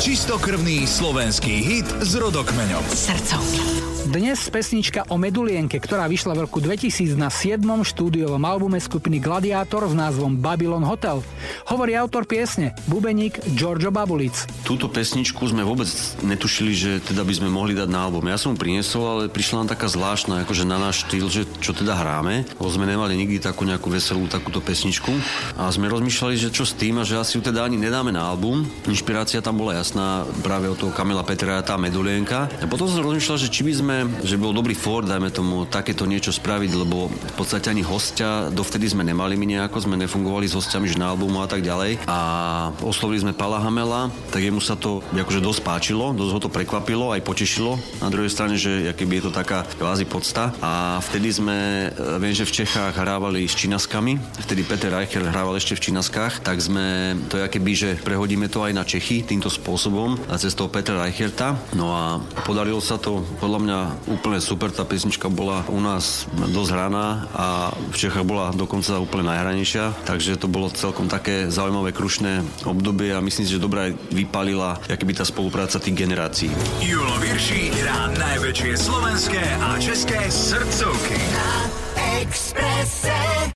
Čistokrvný slovenský hit s rodokmeňom. Srdcovky. Dnes pesnička o Medulienke, ktorá vyšla v roku 2000 na 7. štúdiovom albume skupiny Gladiátor s názvom Babylon Hotel. Hovorí autor piesne, bubeník Giorgio Babulic. Túto pesničku sme vôbec netušili, že teda by sme mohli dať na album. Ja som ju priniesol, ale prišla nám taká zvláštna, akože na náš štýl, že čo teda hráme. Lebo sme nemali nikdy takú nejakú veselú takúto pesničku. A sme rozmýšľali, že čo s tým a že asi ju teda ani nedáme na album. Inšpirácia tam bola jasná práve od toho Kamila Petra, tá Medulienka. A potom som rozmýšľal, že či by sme že bol dobrý for, dajme tomu, takéto niečo spraviť, lebo v podstate ani hostia dovtedy sme nemali my nejako, sme nefungovali s hostiami že na albumu a tak ďalej. A oslovili sme Pala Hamela, tak jemu sa to akože dosť páčilo, dosť ho to prekvapilo, aj potešilo. Na druhej strane, že keby je to taká kvázi podsta. A vtedy sme, e, viem, že v Čechách hrávali s činaskami, vtedy Peter Reicher hrával ešte v činaskách, tak sme to keby, že prehodíme to aj na Čechy týmto spôsobom a cez toho Petra Reicherta. No a podarilo sa to podľa mňa úplne super, tá pesnička bola u nás dosť hraná a v Čechách bola dokonca úplne najhranejšia, takže to bolo celkom také zaujímavé, krušné obdobie a myslím si, že dobrá vypalila by tá spolupráca tých generácií. Julo Virší hrá najväčšie slovenské a české srdcovky. Na Expresse.